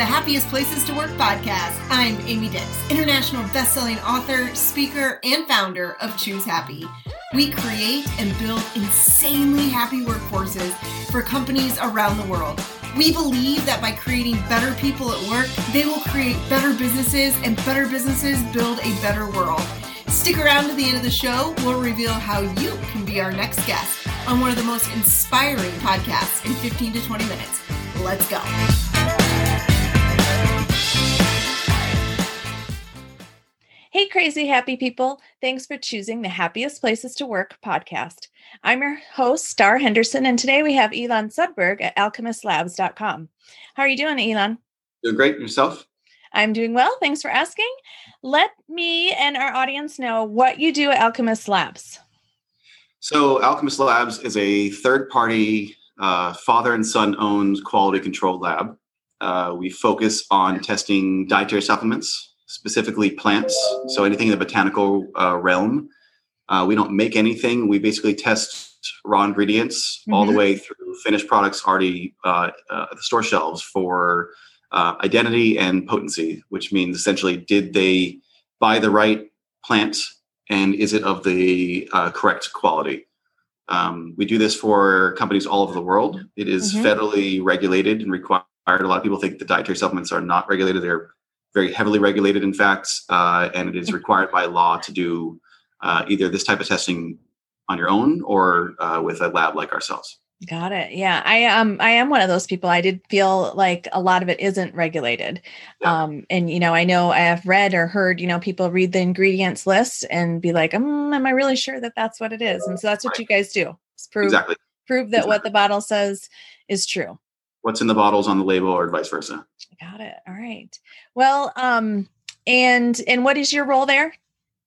the Happiest Places to Work podcast. I'm Amy Dix, international best-selling author, speaker, and founder of Choose Happy. We create and build insanely happy workforces for companies around the world. We believe that by creating better people at work, they will create better businesses, and better businesses build a better world. Stick around to the end of the show. We'll reveal how you can be our next guest on one of the most inspiring podcasts in 15 to 20 minutes. Let's go. Hey, crazy happy people. Thanks for choosing the Happiest Places to Work podcast. I'm your host, Star Henderson, and today we have Elan Sudberg at alchemistlabs.com. How are you doing, Elan? Doing great. Yourself? I'm doing well. Thanks for asking. Let me and our audience know what you do at Alkemist Labs. So, Alkemist Labs is a third party, uh, father and son owned quality control lab. Uh, we focus on testing dietary supplements specifically plants. So anything in the botanical uh, realm. Uh, we don't make anything. We basically test raw ingredients mm-hmm. all the mm-hmm. way through finished products already uh, uh, the store shelves for uh, identity and potency, which means essentially, did they buy the right plant and is it of the uh, correct quality? Um, we do this for companies all over the world. It is mm-hmm. federally regulated and required. A lot of people think the dietary supplements are not regulated. They're very heavily regulated, in fact, uh, and it is required by law to do uh, either this type of testing on your own or uh, with a lab like ourselves. Got it. Yeah, I um I am one of those people. I did feel like a lot of it isn't regulated, yeah. um, and you know I know I have read or heard you know people read the ingredients list and be like, um, am I really sure that that's what it is? And so that's what right. you guys do. Prove, exactly. Prove that exactly. what the bottle says is true what's in the bottles on the label or vice versa. Got it. All right. Well, um, and and what is your role there?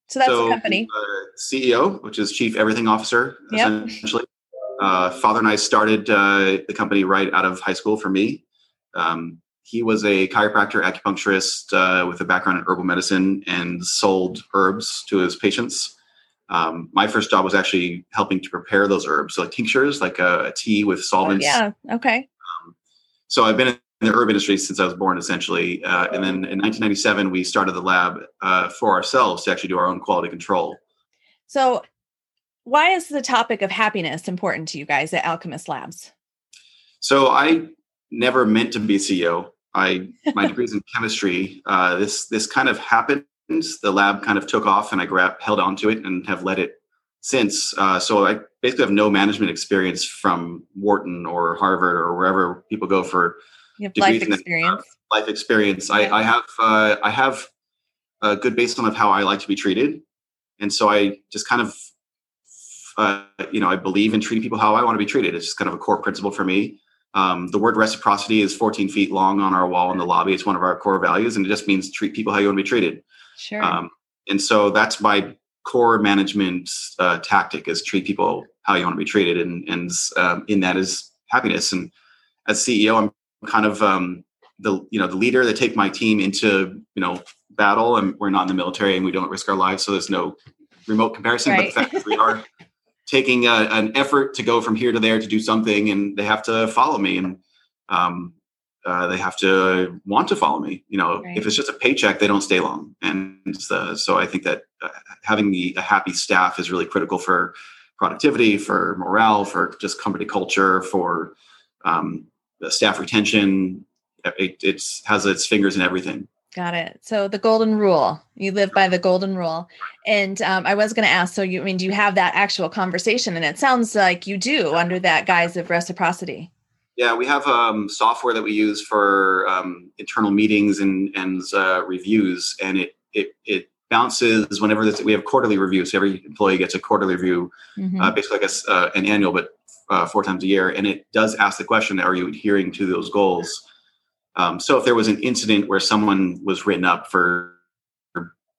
So that's so, the company. Uh, CEO, which is Chief Everything Officer, yep. essentially. Uh, father and I started uh, the company right out of high school for me. Um, he was a chiropractor, acupuncturist uh, with a background in herbal medicine and sold herbs to his patients. Um, my first job was actually helping to prepare those herbs, so like tinctures, like a, a tea with solvents. Oh, yeah. Okay. So I've been in the herb industry since I was born, essentially. Uh, and then in 1997, we started the lab uh, for ourselves to actually do our own quality control. So, why is the topic of happiness important to you guys at Alkemist Labs? So, I never meant to be CEO. I my degrees in chemistry. Uh, this this kind of happened. The lab kind of took off, and I grabbed, held onto it, and have led it since. Uh, so I basically I have no management experience from Wharton or Harvard or wherever people go for life experience. life experience. Yeah. I, I, have uh, I have a good baseline of how I like to be treated, and so I just kind of uh, you know I believe in treating people how I want to be treated. It's just kind of a core principle for me. Um, the word reciprocity is 14 feet long on our wall in the lobby. It's one of our core values, and it just means treat people how you want to be treated. Sure. Um, and so that's my core management uh, tactic is treat people how you want to be treated and and um, in that is happiness and as ceo i'm kind of um, the you know the leader that take my team into you know battle and we're not in the military and we don't risk our lives so there's no remote comparison right. but the fact that we are taking a, an effort to go from here to there to do something and they have to follow me and um, uh, they have to want to follow me. You know, right. if it's just a paycheck, they don't stay long. And uh, so I think that uh, having the, a happy staff is really critical for productivity, for morale, for just company culture, for um, staff retention. It it's, has its fingers in everything. Got it. So the golden rule, you live by the golden rule. And um, I was going to ask, so you I mean, do you have that actual conversation? And it sounds like you do under that guise of reciprocity. Yeah, we have um, software that we use for um, internal meetings and and uh, reviews, and it it it bounces whenever we have quarterly reviews. So every employee gets a quarterly review, mm-hmm. uh, basically, I guess, uh, an annual, but uh, four times a year, and it does ask the question: Are you adhering to those goals? Um, so if there was an incident where someone was written up for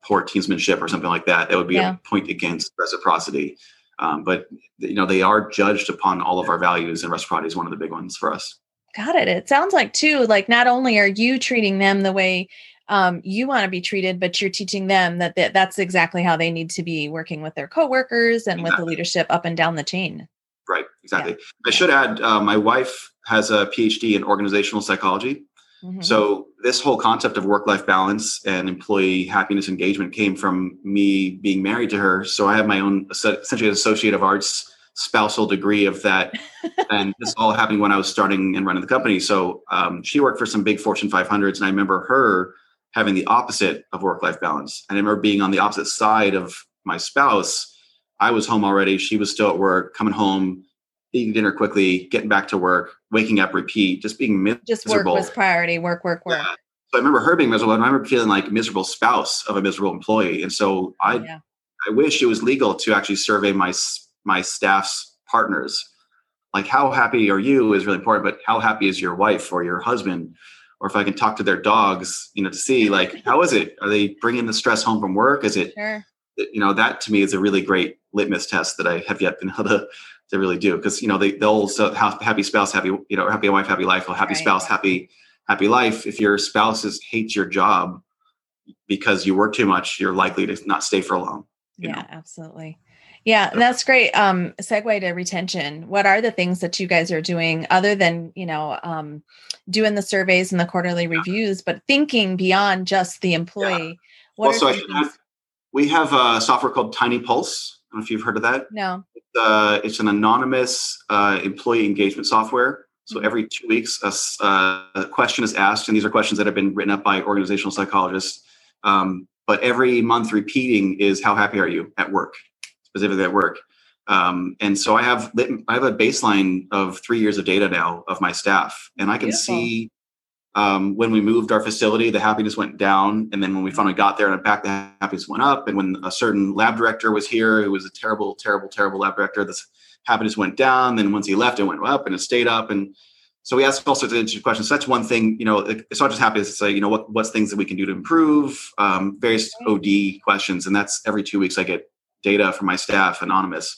poor teamsmanship or something like that, that would be yeah. a point against reciprocity. Um, but you know, they are judged upon all of our values, and reciprocity is one of the big ones for us. Got it. It sounds like too, like not only are you treating them the way um, you want to be treated, but you're teaching them that, that that's exactly how they need to be working with their coworkers and exactly. with the leadership up and down the chain. Right. Exactly. Yeah. I should add, uh, my wife has a PhD in organizational psychology. Mhm. So this whole concept of work-life balance and employee happiness engagement came from me being married to her. So I have my own essentially an associate of arts spousal degree of that, and this all happened when I was starting and running the company. So um, she worked for some big Fortune 500s, and I remember her having the opposite of work-life balance. And I remember being on the opposite side of my spouse. I was home already; she was still at work, coming home, eating dinner quickly, getting back to work, waking up, repeat, just being miserable. Just work was priority. Work, work, work. Yeah. So I remember her being miserable, and I remember feeling like miserable spouse of a miserable employee. And so I, Yeah. I wish it was legal to actually survey my my staff's partners. Like, how happy are you is really important, but how happy is your wife or your husband? Or if I can talk to their dogs, you know, to see like how is it? Are they bringing the stress home from work? Is it Sure. you know that to me is a really great litmus test that I have yet been able to to really do because you know they they'll so happy spouse happy you know happy wife happy life or happy Right. spouse happy happy life if your spouse is hates your job because you work too much you're likely to not stay for long you yeah know. absolutely yeah that's great um segue to retention. What are the things that you guys are doing other than you know um doing the surveys and the quarterly reviews but thinking beyond just the employee? What also I some should things- add, we have a software called Tiny Pulse. I don't know if you've heard of that. No. Uh, it's an anonymous uh, employee engagement software. So Mhm. every two weeks, a, a question is asked, and these are questions that have been written up by organizational psychologists. Um, but every month, repeating is how happy are you at work, specifically at work. Um, and so I have I have a baseline of three years of data now of my staff, and I can Beautiful. see um, when we moved our facility, the happiness went down, and then when we finally got there and back, the happiness went up. And when a certain lab director was here, it was a terrible, terrible, terrible lab director. The happiness went down. Then once he left, it went up and it stayed up. And so we asked all sorts of interesting questions. So that's one thing. You know, it- it's not just happiness. It's like you know what what's things that we can do to improve. Um, various OD questions, and that's every two weeks I get data from my staff, anonymous.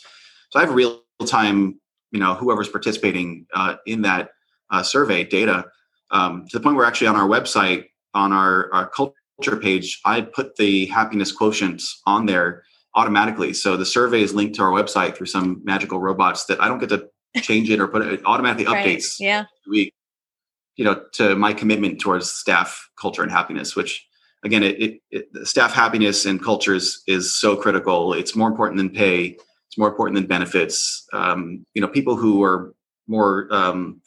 So I have real time. You know, whoever's participating uh, in that uh, survey data um, to the point where actually on our website on our, our culture page i put the happiness quotients on there automatically so the survey is linked to our website through some magical robots that i don't get to change it or put it, it automatically Right. updates yeah week you know to my commitment towards staff culture and happiness which again it, it, it staff happiness and cultures is so critical. It's more important than pay. It's more important than benefits. Um, you know people who are more um,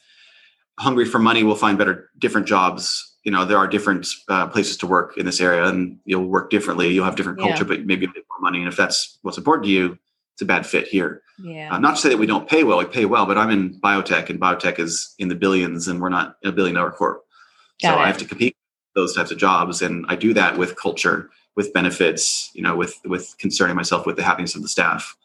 hungry for money will find better different jobs. You know there are different uh, places to work in this area and you'll work differently. You'll have different Yeah. culture but maybe a bit more money. And if that's what's important to you it's a bad fit here. Yeah. Uh, not to say that we don't pay well. We pay well but i'm in biotech and biotech is in the billions and we're not a billion dollar corp. So it. i have to compete those types of jobs. And i do that with culture with benefits you know with with concerning myself with the happiness of the staff.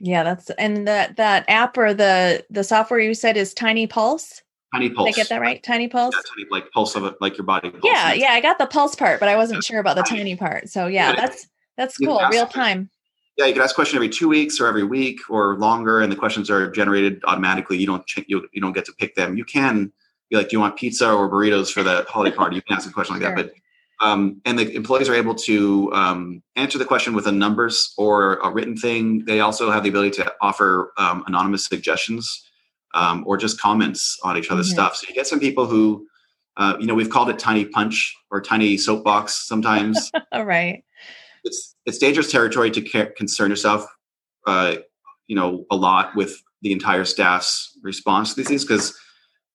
Yeah that's and that that app or the the software you said is tiny pulse? Tiny did pulse i get that right? Tiny pulse? Yeah, tiny, like pulse of it like your body pulse. yeah yeah i got the pulse part but i wasn't sure about the Tiny. tiny part. So yeah that's that's cool real time. Yeah, you can ask a question every two weeks or every week or longer, and the questions are generated automatically. You don't ch- you, you don't get to pick them. You can like, do you want pizza or burritos for the holiday party? You can ask a question like Sure. that, but um, and the employees are able to um, answer the question with a numbers or a written thing. They also have the ability to offer um, anonymous suggestions um, or just comments on each other's Mhm. stuff. So you get some people who, uh, you know, we've called it tiny punch or tiny soapbox sometimes all right it's it's dangerous territory to care, concern yourself uh, you know a lot with the entire staff's response to these things because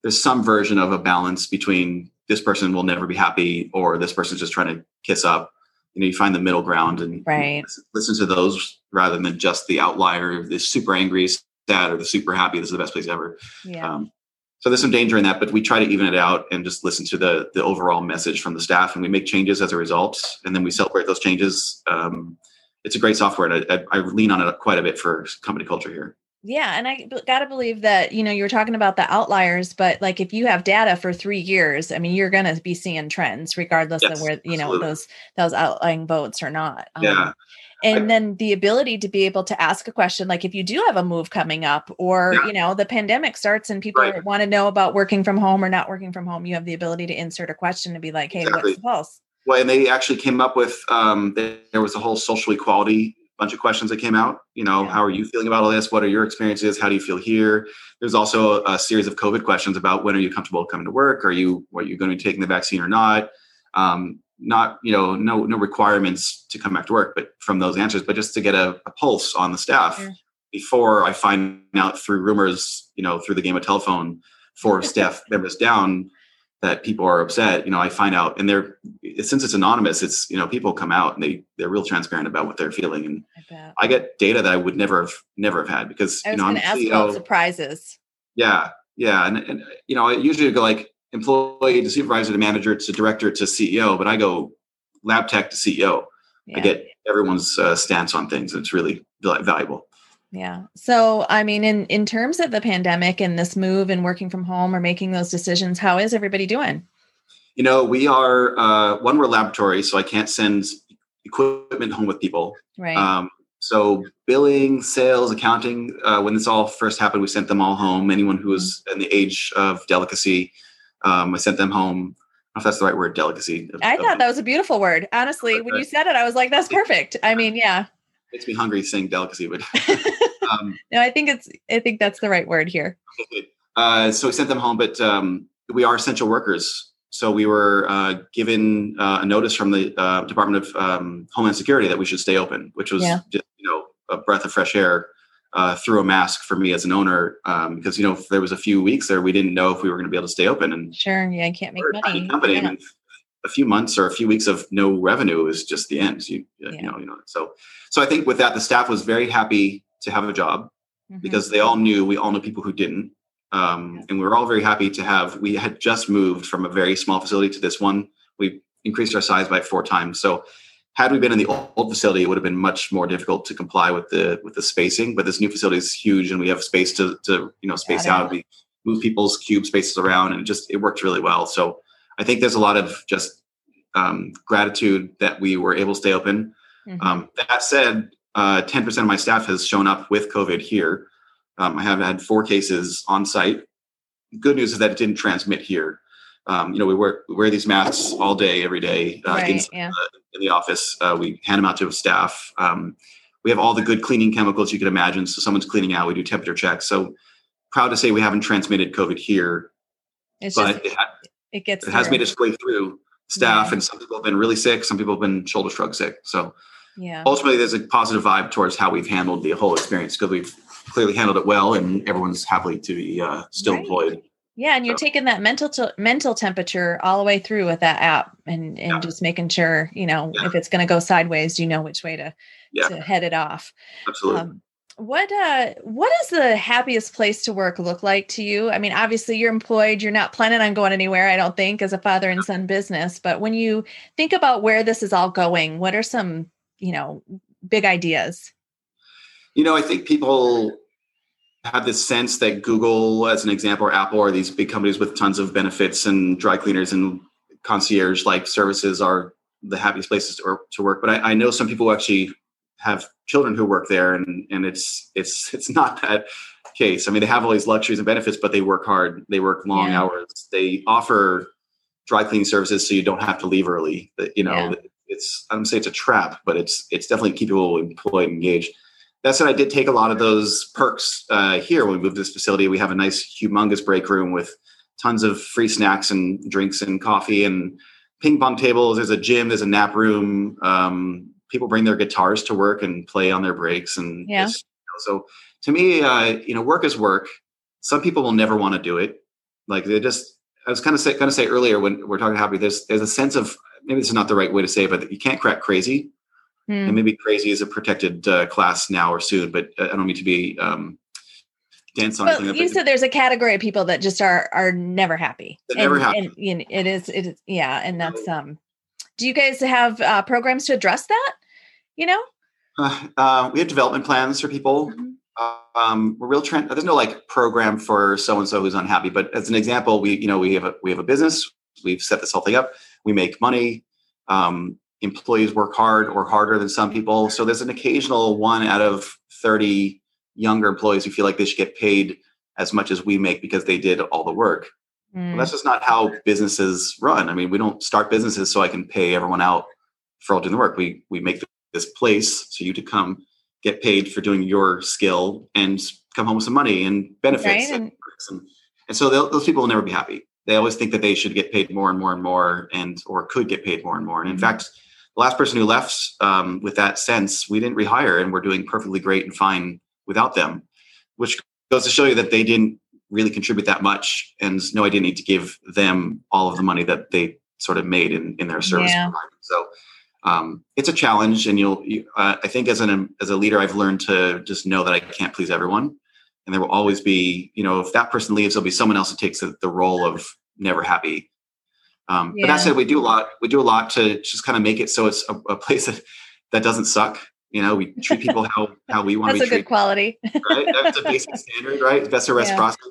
there's some version of a balance between this person will never be happy or this person's just trying to kiss up you know you find the middle ground and Right. listen, to those rather than just the outlier the super angry sad or the super happy this is the best place ever yeah um, so there's some danger in that, but we try to even it out and just listen to the the overall message from the staff, and we make changes as a result, and then we celebrate those changes. Um, it's a great software, and I, I, I lean on it quite a bit for company culture here. Yeah, and i gotta believe that you know you were talking about the outliers, but like if you have data for three years, I mean you're gonna be seeing trends regardless Yes, of where you know those those outlying votes or not. Um, Yeah. and I- then the ability to be able to ask a question, like if you do have a move coming up, or Yeah. you know the pandemic starts and people Right. want to know about working from home or not working from home, you have the ability to insert a question to be like, hey, Exactly. what's the pulse? Well, and they actually came up with um, there was a whole social equality bunch of questions that came out. You know, Yeah. how are you feeling about all this? What are your experiences? How do you feel here? There's also a, series of COVID questions about when are you comfortable coming to work? Are you are you going to be taking the vaccine or not? Um, not you know no no requirements to come back to work, but from those answers, but just to get a, a pulse on the staff before I find out through rumors, you know, through the game of telephone, four staff members down that people are upset. You know, I find out, and they're since it's anonymous, it's you know people come out and they they're real transparent about what they're feeling, and I bet. I get data that I would never have never have had because you know I'm ask CEO. about surprises. Yeah, yeah, and, and you know I usually go like employee to supervisor to manager to director to CEO, but I go lab tech to CEO. Yeah. I get everyone's uh, stance on things. And it's really valuable. Yeah. So, I mean, in in terms of the pandemic and this move and working from home or making those decisions, how is everybody doing? You know, we are uh, one. We're laboratory, so I can't send equipment home with people. Right. Um, so billing, sales, accounting. Uh, when this all first happened, we sent them all home. Anyone who was in the age of delicacy, um, I sent them home. I don't know if that's the right word, delicacy. I thought that was a beautiful word. Honestly, when you said it, I was like, "That's perfect." I mean, yeah. Makes me hungry saying delicacy, but um, No, I think it's. I think that's the right word here. uh, so we sent them home. But um, we are essential workers, so we were uh, given uh, a notice from the uh, Department of um, Homeland Security that we should stay open, which was Yeah. just, you know a breath of fresh air uh, through a mask for me as an owner um, because you know there was a few weeks there we didn't know if we were going to be able to stay open and Sure. Yeah, I can't make we're a tiny money. company. I Yeah. mean, a few months or a few weeks of no revenue is just the end. You, Yeah. you know, you know. So, so I think with that, the staff was very happy to have a job Mhm. because they all knew we all know people who didn't, um, and we were all very happy to have. We had just moved from a very small facility to this one. We increased our size by four times. So, had we been in the old, old facility, it would have been much more difficult to comply with the with the spacing. But this new facility is huge, and we have space to to you know space out. We move people's cube spaces around, and it just it worked really well. So, I think there's a lot of just um, gratitude that we were able to stay open. Mhm. Um, that said, uh, 10% of my staff has shown up with COVID here. Um, I have had four cases on site. Good news is that it didn't transmit here. Um, you know, we wear, we wear these masks all day, every day uh, right. inside Yeah. in the office. Uh, we hand them out to staff. Um, we have all the good cleaning chemicals you could imagine. So someone's cleaning out. We do temperature checks. So proud to say we haven't transmitted COVID here, It's but just it, it gets. it has made its way through staff, Yeah. and some people have been really sick. Some people have been shoulder shrug sick. So Yeah. ultimately, there's a positive vibe towards how we've handled the whole experience because we've clearly handled it well, and everyone's happy to be uh, still Right. employed. Yeah, and you're So- taking that mental to, mental temperature all the way through with that app, and and Yeah. just making sure you know Yeah. if it's going to go sideways, you know which way to Yeah. to head it off. Absolutely. Um, what uh what does the happiest place to work look like to you? I mean, obviously you're employed, you're not planning on going anywhere, I don't think, as a father and son business. But when you think about where this is all going, what are some, you know, big ideas? You know, I think people have this sense that Google, as an example, or Apple are these big companies with tons of benefits and dry cleaners and concierge like services are the happiest places to, work. But I, I know some people actually have children who work there, and and it's it's it's not that case. I mean, they have all these luxuries and benefits, but they work hard. They work long Yeah. hours. They offer dry cleaning services, so you don't have to leave early. You know, Yeah. it's I don't say it's a trap, but it's it's definitely keep people employed, and engaged. That said, I did take a lot of those perks uh, here when we moved to this facility. We have a nice, humongous break room with tons of free snacks and drinks and coffee and ping pong tables. There's a gym. There's a nap room. Um, people bring their guitars to work and play on their breaks. And Yeah. it's- so, to me, uh, you know, work is work. Some people will never want to do it. Like they just. I was kind of say, going to say earlier when we're talking happy. There's there's a sense of maybe this is not the right way to say it, but you can't crack crazy Hmm. and maybe crazy is a protected uh, class now or soon, but uh, I don't mean to be um, dense on Well, you said there's a category of people that just are are never happy. They're never and, happy. And you know, it is it is yeah, and that's um. Do you guys have uh, programs to address that? You know. uh, uh, we have development plans for people. Mhm. Um, we're real trend. There's no like program for so and so who's unhappy, but as an example, we you know we have a we have a business. We've set this whole thing up. We make money. Um, employees work hard or harder than some people. So there's an occasional one out of 30 younger employees who feel like they should get paid as much as we make because they did all the work. Mm, Well, that's just not how businesses run. I mean, we don't start businesses so I can pay everyone out for all doing the work. We we make the this place so you to come get paid for doing your skill and come home with some money and benefits Right, and, and- and, so those people will never be happy they always think that they should get paid more and more and more and or could get paid more and more and in Mhm. fact the last person who left um, with that sense we didn't rehire and we're doing perfectly great and fine without them which goes to show you that they didn't really contribute that much and no i didn't need to give them all of the money that they sort of made in, in their service Yeah. so um, it's a challenge and you'll you, uh, i think as an as a leader i've learned to just know that i can't please everyone and there will always be you know if that person leaves there'll be someone else who takes the, the role of never happy um, but that said we do a lot we do a lot to just kind of make it so it's a, a place that, that doesn't suck you know we treat people how how we want to be a treated good quality. right? That's a basic standard, right? Best of Yeah. reciprocity.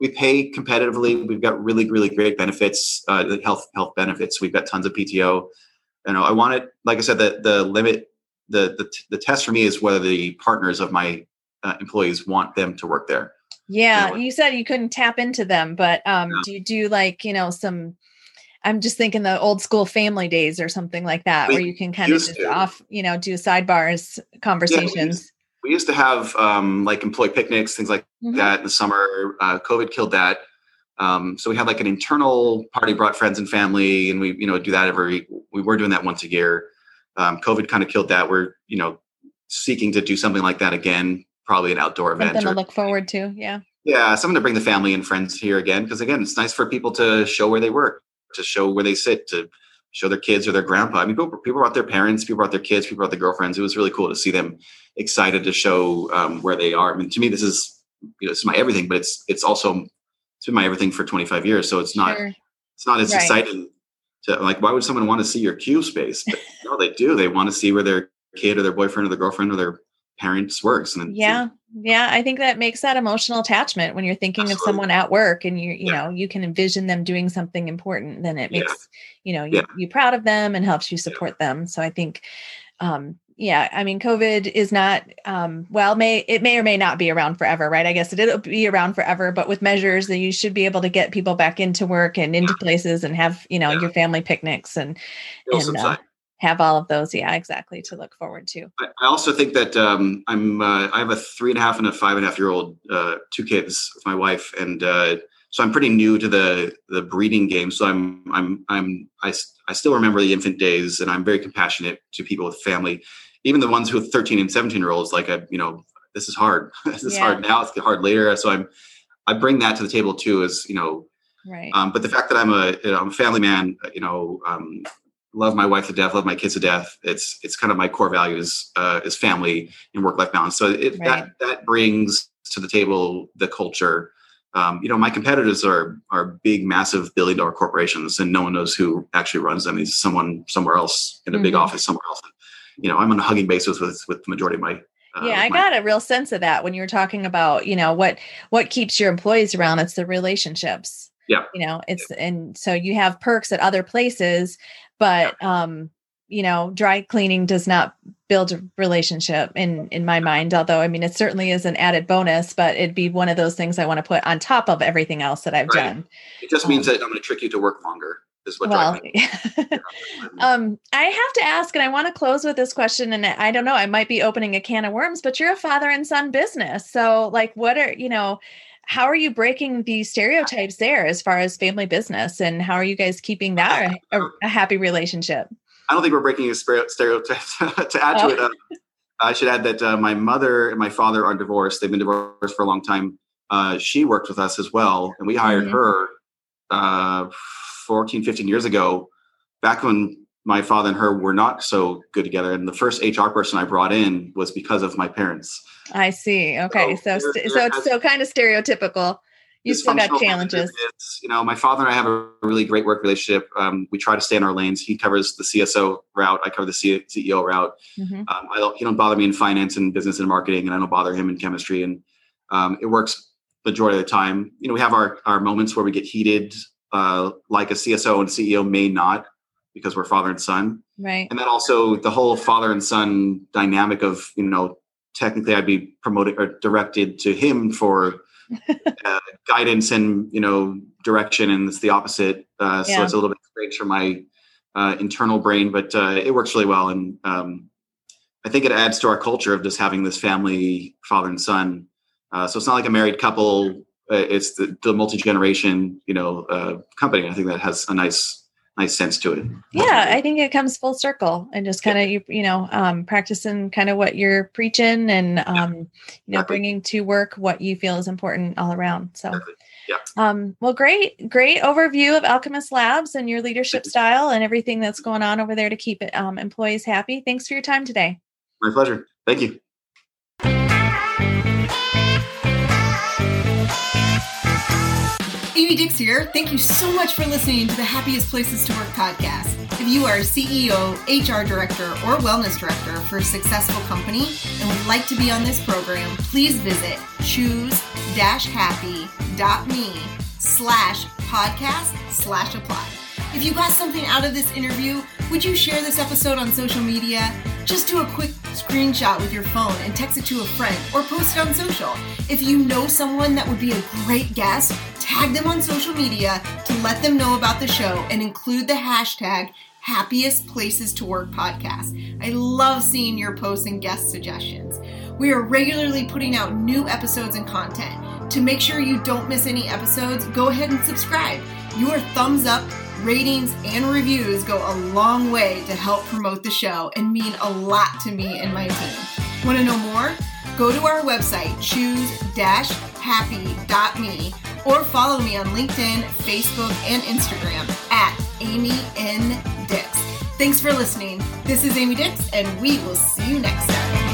We pay competitively. We've got really, really great benefits, uh, the health health benefits. We've got tons of PTO. You know, I want it. Like I said, the the limit, the the the test for me is whether the partners of my uh, employees want them to work there. Yeah, know, you said you couldn't tap into them, but um, Yeah. do you do like you know some? I'm just thinking the old school family days or something like that, We where you can kind of just to. off, you know, do sidebars conversations. We used to have um, like employee picnics, things like Mhm. that in the summer. Uh, COVID killed that. Um, so we had like an internal party, brought friends and family, and we you know do that every. We were doing that once a year. Um, COVID kind of killed that. We're you know seeking to do something like that again, probably an outdoor event. Something to look forward to. Yeah. yeah, something to bring the family and friends here again. Because again, it's nice for people to show where they work, to show where they sit, to show their kids or their grandpa. I mean, people, people brought their parents, people brought their kids, people brought their girlfriends. It was really cool to see them excited to show um, where they are. I mean, to me, this is you know, it's my everything, but it's it's also it's been my everything for 25 years. So it's not Sure. it's not as Right. exciting to like. Why would someone want to see your cube space? But, no, they do. They want to see where their kid or their boyfriend or their girlfriend or their parents works. And Yeah. Yeah. I think that makes that emotional attachment when you're thinking of someone at work and you, you Yeah. know, you can envision them doing something important, then it Yeah. makes, you know, you, Yeah. you proud of them and helps you support them. So I think, um, yeah, I mean, COVID is not, um, well, may, it may or may not be around forever, right? I guess it'll be around forever, but with measures that you should be able to get people back into work and into places and have, you know, Yeah. your family picnics and and, uh, have all of those. Yeah, exactly. To look forward to. I I also think that um, I'm uh, I have a three and a half and a five and a half year old, uh, two kids with my wife, and uh, so I'm pretty new to the the breeding game. So I'm I'm I'm I still remember the infant days, and I'm very compassionate to people with family, even the ones who have 13 and 17 year olds. Like I, you know, this is hard. this is Yeah. hard now. It's hard later. So I'm I bring that to the table too. As you know, Right. um, but the fact that I'm a you know, I'm a family man, you know, um, love my wife to death, love my kids to death. It's it's kind of my core values uh, is family and work life balance. So it, Right. that that brings to the table the culture. Um, you know, my competitors are are big, massive, billion dollar corporations, and no one knows who actually runs them. It's someone somewhere else in a big Mhm. office somewhere else. You know, I'm on a hugging basis with with the majority of my. Uh, yeah i my- got a real sense of that when you were talking about you know what what keeps your employees around it's the relationships Yeah. you know it's and so you have perks at other places but um you know dry cleaning does not build a relationship in in my mind although i mean it certainly is an added bonus but it'd be one of those things i want to put on top of everything else that i've Right. done It just means um, that I'm going to trick you to work longer. Is what well um i have to ask and i want to close with this question and i don't know i might be opening a can of worms but you're a father and son business so like what are you know how are you breaking these stereotypes there as far as family business and how are you guys keeping that a, a happy relationship I don't think we're breaking a stereotype. to add to it, uh, I should add that uh, my mother and my father are divorced. They've been divorced for a long time. Uh, she worked with us as well, and we hired Mhm. her uh, 14, 15 years ago, back when my father and her were not so good together. And the first HR person I brought in was because of my parents. i see okay so So so, so it's still kind of stereotypical you still got challenges You know, my father and I have a really great work relationship. Um, we try to stay in our lanes. He covers the CSO route. I cover the C- CEO route. Mhm. Um, I don't, he don't bother me in finance and business and marketing, and I don't bother him in chemistry. And um, it works majority of the time. You know, we have our our moments where we get heated, uh, like a CSO and CEO may not, because we're father and son. right And then also the whole father and son dynamic of you know, technically I'd be promoted or directed to him for uh, guidance and you know direction, and it's the opposite. Uh, so Yeah. it's a little bit strange for my uh, internal brain, but uh, it works really well. And um, I think it adds to our culture of just having this family, father and son. Uh, so it's not like a married couple. Uh, it's the, the multi generation, you know, uh, company. I think that has a nice nice sense to it. Yeah, I think it comes full circle and just kind of you, you know um, practicing kind of what you're preaching and um, you know Exactly. bringing to work what you feel is important all around. So. Exactly. Yeah. Um, well, great, great overview of Alkemist Labs and your leadership style and everything that's going on over there to keep it, um, employees happy. Thanks for your time today. My pleasure. Thank you. Amy Dix here. Thank you so much for listening to the Happiest Places to Work podcast. If you are a CEO, HR director, or wellness director for a successful company and would like to be on this program, please visit choose-happy.me slash podcast slash apply. If you got something out of this interview, would you share this episode on social media? Just do a quick screenshot with your phone and text it to a friend or post it on social. If you know someone that would be a great guest, tag them on social media to let them know about the show and include the hashtag happiest places to work podcast. I love seeing your posts and guest suggestions. We are regularly putting out new episodes and content. To make sure you don't miss any episodes, go ahead and subscribe. Your thumbs up, ratings, and reviews go a long way to help promote the show and mean a lot to me and my team. Want to know more? Go to our website, choose-happy.me, or follow me on LinkedIn, Facebook, and Instagram at Amy N. Dix. Thanks for listening. This is Amy Dix, and we will see you next time.